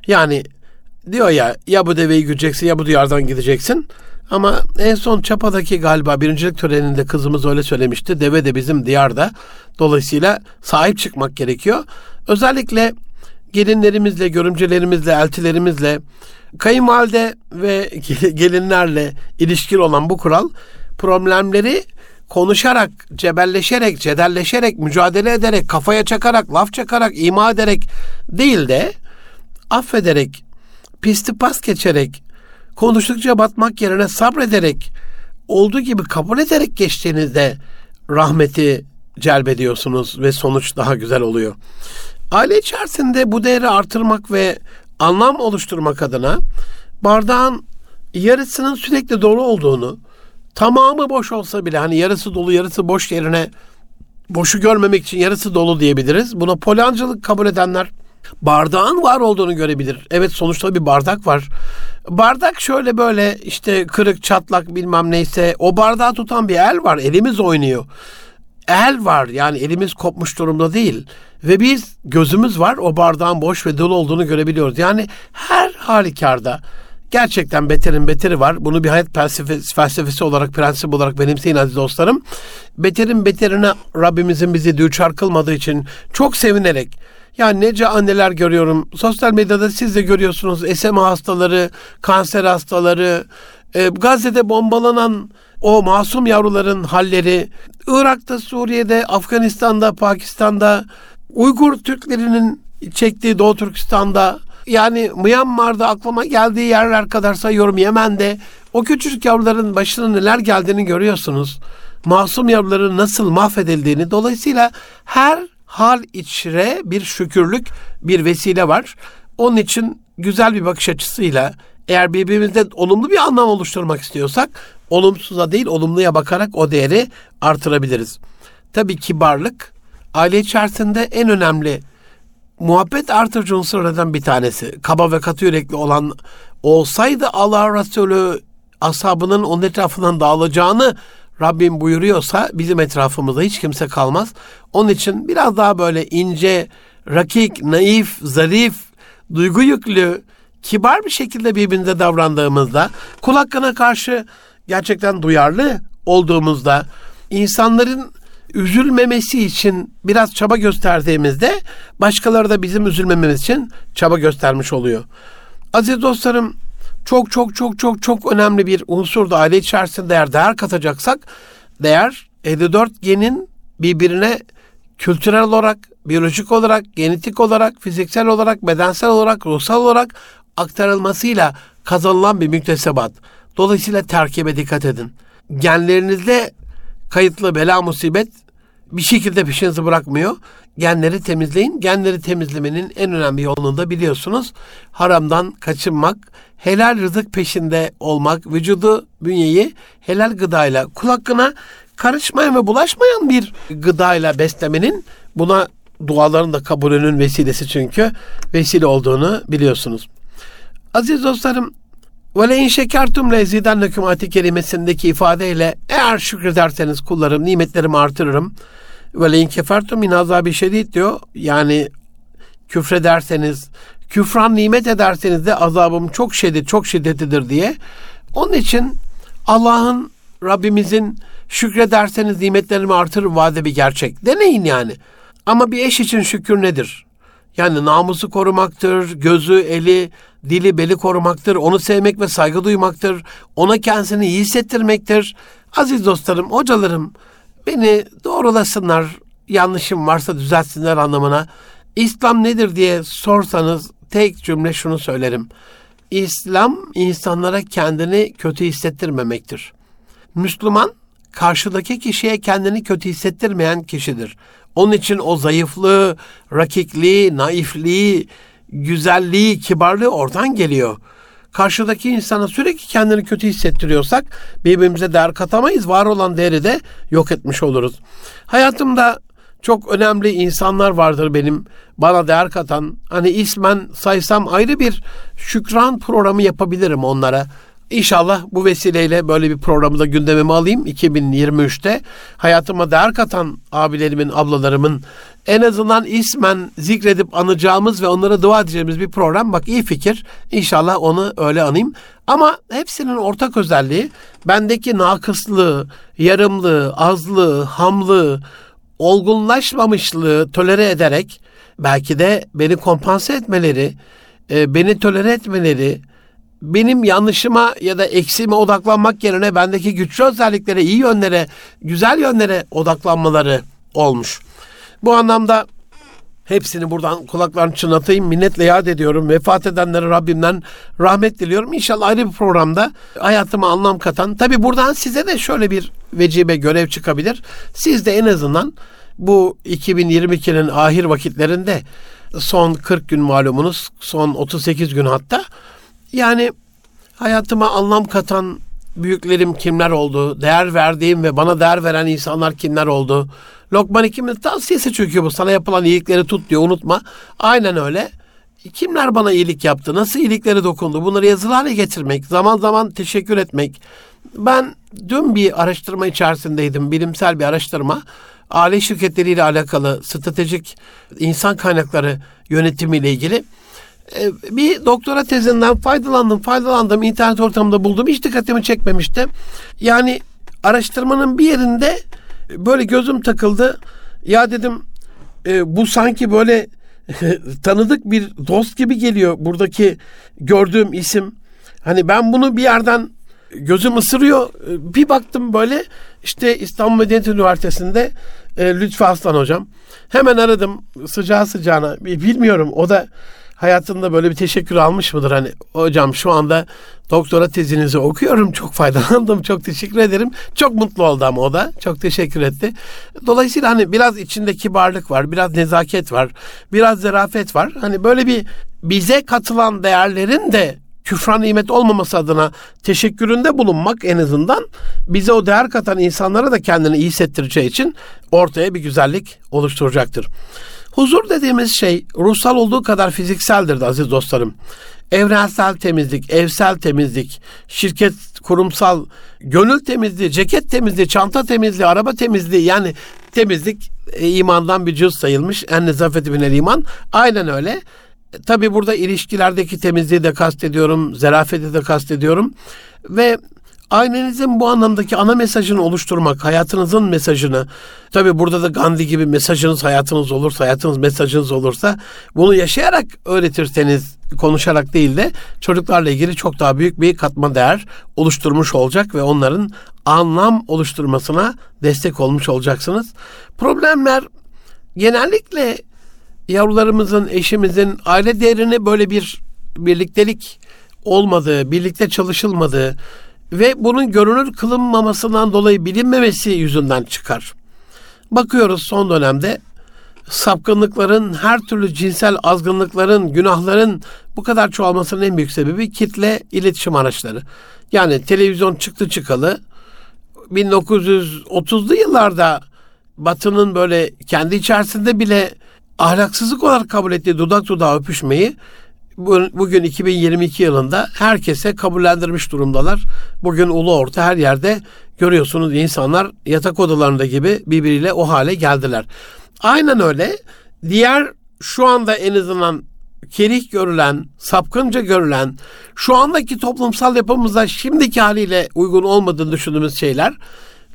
Yani diyor ya ya bu deveyi güdeceksin ya bu diyardan gideceksin. Ama en son Çapa'daki galiba birincilik töreninde kızımız öyle söylemişti. Deve de bizim diyarda. Dolayısıyla sahip çıkmak gerekiyor. Özellikle gelinlerimizle, görümcelerimizle, eltilerimizle, kayınvalide ve gelinlerle ilişkili olan bu kural problemleri konuşarak, cebelleşerek, cedelleşerek, mücadele ederek, kafaya çakarak, laf çakarak, ima ederek değil de affederek, pisti pas geçerek, konuştukça batmak yerine sabrederek, olduğu gibi kabul ederek geçtiğinizde rahmeti celbediyorsunuz ve sonuç daha güzel oluyor. Aile içerisinde bu değeri artırmak ve anlam oluşturmak adına bardağın yarısının sürekli dolu olduğunu, tamamı boş olsa bile hani yarısı dolu yarısı boş yerine boşu görmemek için yarısı dolu diyebiliriz. Buna polancılık kabul edenler bardağın var olduğunu görebilir. Evet sonuçta bir bardak var. Bardak şöyle böyle işte kırık çatlak bilmem neyse o bardağı tutan bir el var. Elimiz oynuyor. El var yani elimiz kopmuş durumda değil. Ve biz gözümüz var o bardağın boş ve dolu olduğunu görebiliyoruz. Yani her halükarda gerçekten beterin beteri var. Bunu bir hayat felsefesi, felsefesi olarak, prensip olarak benimseyin aziz dostlarım. Beterin beterine Rabbimizin bizi düçar kılmadığı için çok sevinerek yani nece anneler görüyorum. Sosyal medyada siz de görüyorsunuz. SMA hastaları, kanser hastaları, e, Gazze'de bombalanan o masum yavruların halleri, Irak'ta, Suriye'de, Afganistan'da, Pakistan'da, Uygur Türklerinin çektiği Doğu Türkistan'da, yani Myanmar'da aklıma geldiği yerler kadar sayıyorum Yemen'de o küçücük yavruların başına neler geldiğini görüyorsunuz. Masum yavruların nasıl mahvedildiğini dolayısıyla her hal içre bir şükürlük bir vesile var. Onun için güzel bir bakış açısıyla eğer birbirimizde olumlu bir anlam oluşturmak istiyorsak olumsuza değil olumluya bakarak o değeri artırabiliriz. Tabii kibarlık aile içerisinde en önemli muhabbet artırıcı unsurlardan bir tanesi. Kaba ve katı yürekli olan olsaydı Allah Resulü ashabının onun etrafından dağılacağını Rabbim buyuruyorsa bizim etrafımızda hiç kimse kalmaz. Onun için biraz daha böyle ince, rakik, naif, zarif, duygu yüklü, kibar bir şekilde birbirimize davrandığımızda, kul hakkına karşı gerçekten duyarlı olduğumuzda, insanların üzülmemesi için biraz çaba gösterdiğimizde başkaları da bizim üzülmememiz için çaba göstermiş oluyor. Aziz dostlarım çok çok çok çok çok önemli bir unsur da aile içerisinde eğer değer katacaksak değer 54 genin birbirine kültürel olarak, biyolojik olarak, genetik olarak, fiziksel olarak, bedensel olarak, ruhsal olarak aktarılmasıyla kazanılan bir müktesebat. Dolayısıyla terkibe dikkat edin. Genlerinizde kayıtlı bela musibet bir şekilde peşinizi bırakmıyor. Genleri temizleyin. Genleri temizlemenin en önemli yolunu da biliyorsunuz. Haramdan kaçınmak, helal rızık peşinde olmak, vücudu, bünyeyi helal gıdayla, kul hakkına karışmayan ve bulaşmayan bir gıdayla beslemenin buna duaların da kabulünün vesilesi çünkü vesile olduğunu biliyorsunuz. Aziz dostlarım ve le in şekertum le ayeti kerimesindeki ifadeyle eğer şükrederseniz kullarım nimetlerimi artırırım. Ve le in kefertum min azabi şedid diyor. Yani küfrederseniz, küfran nimet ederseniz de azabım çok şiddet, çok şiddetlidir diye. Onun için Allah'ın, Rabbimizin şükrederseniz nimetlerimi artırır vade bir gerçek. Deneyin yani. Ama bir eş için şükür nedir? Yani namusu korumaktır, gözü, eli, dili, beli korumaktır, onu sevmek ve saygı duymaktır, ona kendisini iyi hissettirmektir. Aziz dostlarım, hocalarım, beni doğrulasınlar, yanlışım varsa düzeltsinler anlamına. İslam nedir diye sorsanız tek cümle şunu söylerim. İslam insanlara kendini kötü hissettirmemektir. Müslüman karşıdaki kişiye kendini kötü hissettirmeyen kişidir. Onun için o zayıflığı, rakikliği, naifliği, güzelliği, kibarlığı oradan geliyor. Karşıdaki insana sürekli kendini kötü hissettiriyorsak birbirimize değer katamayız. Var olan değeri de yok etmiş oluruz. Hayatımda çok önemli insanlar vardır benim bana değer katan. Hani ismen saysam ayrı bir şükran programı yapabilirim onlara. İnşallah bu vesileyle böyle bir programı da gündemime alayım 2023'te. Hayatıma değer katan abilerimin, ablalarımın en azından ismen zikredip anacağımız ve onlara dua edeceğimiz bir program. Bak iyi fikir. İnşallah onu öyle anayım. Ama hepsinin ortak özelliği bendeki nakıslığı, yarımlığı, azlığı, hamlığı, olgunlaşmamışlığı tolere ederek belki de beni kompanse etmeleri, e, beni tolere etmeleri, benim yanlışıma ya da eksiğime odaklanmak yerine bendeki güçlü özelliklere, iyi yönlere, güzel yönlere odaklanmaları olmuş. Bu anlamda Hepsini buradan kulaklarını çınlatayım. Minnetle yad ediyorum. Vefat edenlere Rabbimden rahmet diliyorum. İnşallah ayrı bir programda hayatıma anlam katan. Tabi buradan size de şöyle bir vecibe görev çıkabilir. Siz de en azından bu 2022'nin ahir vakitlerinde son 40 gün malumunuz, son 38 gün hatta. Yani hayatıma anlam katan büyüklerim kimler oldu? Değer verdiğim ve bana değer veren insanlar kimler oldu? Lokman Hekim'in tavsiyesi çünkü bu. Sana yapılan iyilikleri tut diyor unutma. Aynen öyle. Kimler bana iyilik yaptı? Nasıl iyilikleri dokundu? Bunları yazılı hale getirmek, zaman zaman teşekkür etmek. Ben dün bir araştırma içerisindeydim, bilimsel bir araştırma. Aile şirketleriyle alakalı stratejik insan kaynakları yönetimiyle ilgili e, bir doktora tezinden faydalandım, faydalandım, internet ortamında buldum. Hiç dikkatimi çekmemişti. Yani araştırmanın bir yerinde böyle gözüm takıldı. Ya dedim e, bu sanki böyle tanıdık bir dost gibi geliyor buradaki gördüğüm isim. Hani ben bunu bir yerden gözüm ısırıyor. Bir baktım böyle işte İstanbul Medeniyet Üniversitesi'nde e, Lütfü Aslan hocam. Hemen aradım sıcağı sıcağına. Bilmiyorum o da hayatında böyle bir teşekkür almış mıdır? Hani hocam şu anda doktora tezinizi okuyorum. Çok faydalandım. Çok teşekkür ederim. Çok mutlu oldu ama o da. Çok teşekkür etti. Dolayısıyla hani biraz içinde kibarlık var. Biraz nezaket var. Biraz zarafet var. Hani böyle bir bize katılan değerlerin de küfran nimet olmaması adına teşekküründe bulunmak en azından bize o değer katan insanlara da kendini iyi hissettireceği için ortaya bir güzellik oluşturacaktır. Huzur dediğimiz şey ruhsal olduğu kadar fizikseldir de aziz dostlarım. Evrensel temizlik, evsel temizlik, şirket kurumsal gönül temizliği, ceket temizliği, çanta temizliği, araba temizliği yani temizlik e, imandan bir cüz sayılmış. En nezafeti binel iman. Aynen öyle. E, Tabi burada ilişkilerdeki temizliği de kastediyorum, zerafeti de kastediyorum. Ve Aynenizin bu anlamdaki ana mesajını oluşturmak, hayatınızın mesajını, tabi burada da Gandhi gibi mesajınız hayatınız olursa, hayatınız mesajınız olursa bunu yaşayarak öğretirseniz, konuşarak değil de çocuklarla ilgili çok daha büyük bir katma değer oluşturmuş olacak ve onların anlam oluşturmasına destek olmuş olacaksınız. Problemler genellikle yavrularımızın, eşimizin aile değerini böyle bir birliktelik olmadığı, birlikte çalışılmadığı, ve bunun görünür kılınmamasından dolayı bilinmemesi yüzünden çıkar. Bakıyoruz son dönemde sapkınlıkların, her türlü cinsel azgınlıkların, günahların bu kadar çoğalmasının en büyük sebebi kitle iletişim araçları. Yani televizyon çıktı çıkalı 1930'lu yıllarda Batı'nın böyle kendi içerisinde bile ahlaksızlık olarak kabul ettiği dudak dudağa öpüşmeyi bugün 2022 yılında herkese kabullendirmiş durumdalar. Bugün ulu orta her yerde görüyorsunuz insanlar yatak odalarında gibi birbiriyle o hale geldiler. Aynen öyle. Diğer şu anda en azından kerih görülen, sapkınca görülen, şu andaki toplumsal yapımızda şimdiki haliyle uygun olmadığını düşündüğümüz şeyler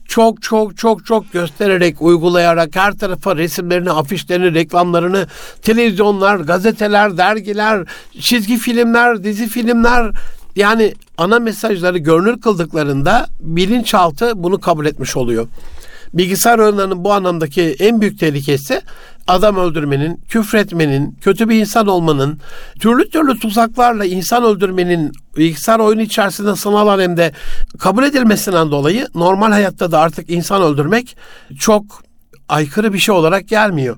çok çok çok çok göstererek, uygulayarak her tarafa resimlerini, afişlerini, reklamlarını, televizyonlar, gazeteler, dergiler, çizgi filmler, dizi filmler yani ana mesajları görünür kıldıklarında bilinçaltı bunu kabul etmiş oluyor. Bilgisayar oyunlarının bu anlamdaki en büyük tehlikesi adam öldürmenin, küfretmenin, kötü bir insan olmanın, türlü türlü tuzaklarla insan öldürmenin bilgisayar oyunu içerisinde sanal alemde kabul edilmesinden dolayı normal hayatta da artık insan öldürmek çok aykırı bir şey olarak gelmiyor.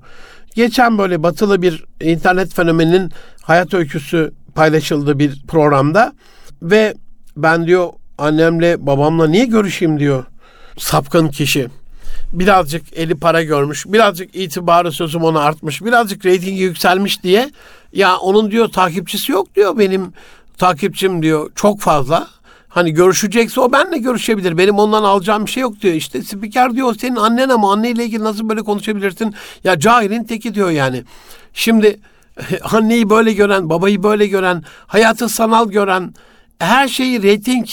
Geçen böyle batılı bir internet fenomeninin hayat öyküsü paylaşıldı bir programda ve ben diyor annemle babamla niye görüşeyim diyor sapkın kişi birazcık eli para görmüş, birazcık itibarı sözüm ona artmış, birazcık reytingi yükselmiş diye ya onun diyor takipçisi yok diyor benim takipçim diyor çok fazla. Hani görüşecekse o benle görüşebilir. Benim ondan alacağım bir şey yok diyor. İşte spiker diyor senin annen ama anneyle ilgili nasıl böyle konuşabilirsin? Ya cahilin teki diyor yani. Şimdi anneyi böyle gören, babayı böyle gören, hayatı sanal gören, her şeyi reyting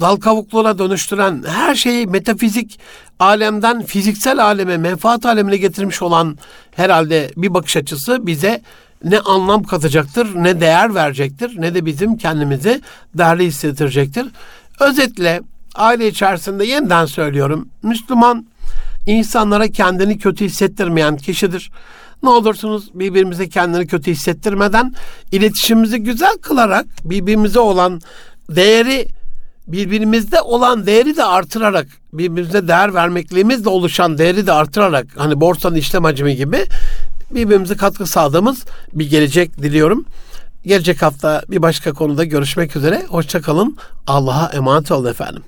dal kavukluğuna dönüştüren, her şeyi metafizik alemden fiziksel aleme, menfaat alemine getirmiş olan herhalde bir bakış açısı bize ne anlam katacaktır, ne değer verecektir, ne de bizim kendimizi değerli hissettirecektir. Özetle aile içerisinde yeniden söylüyorum, Müslüman insanlara kendini kötü hissettirmeyen kişidir. Ne olursunuz birbirimize kendini kötü hissettirmeden iletişimimizi güzel kılarak birbirimize olan değeri birbirimizde olan değeri de artırarak birbirimize değer vermekliğimizle oluşan değeri de artırarak hani borsanın işlem hacmi gibi birbirimize katkı sağladığımız bir gelecek diliyorum. Gelecek hafta bir başka konuda görüşmek üzere. Hoşçakalın. Allah'a emanet olun efendim.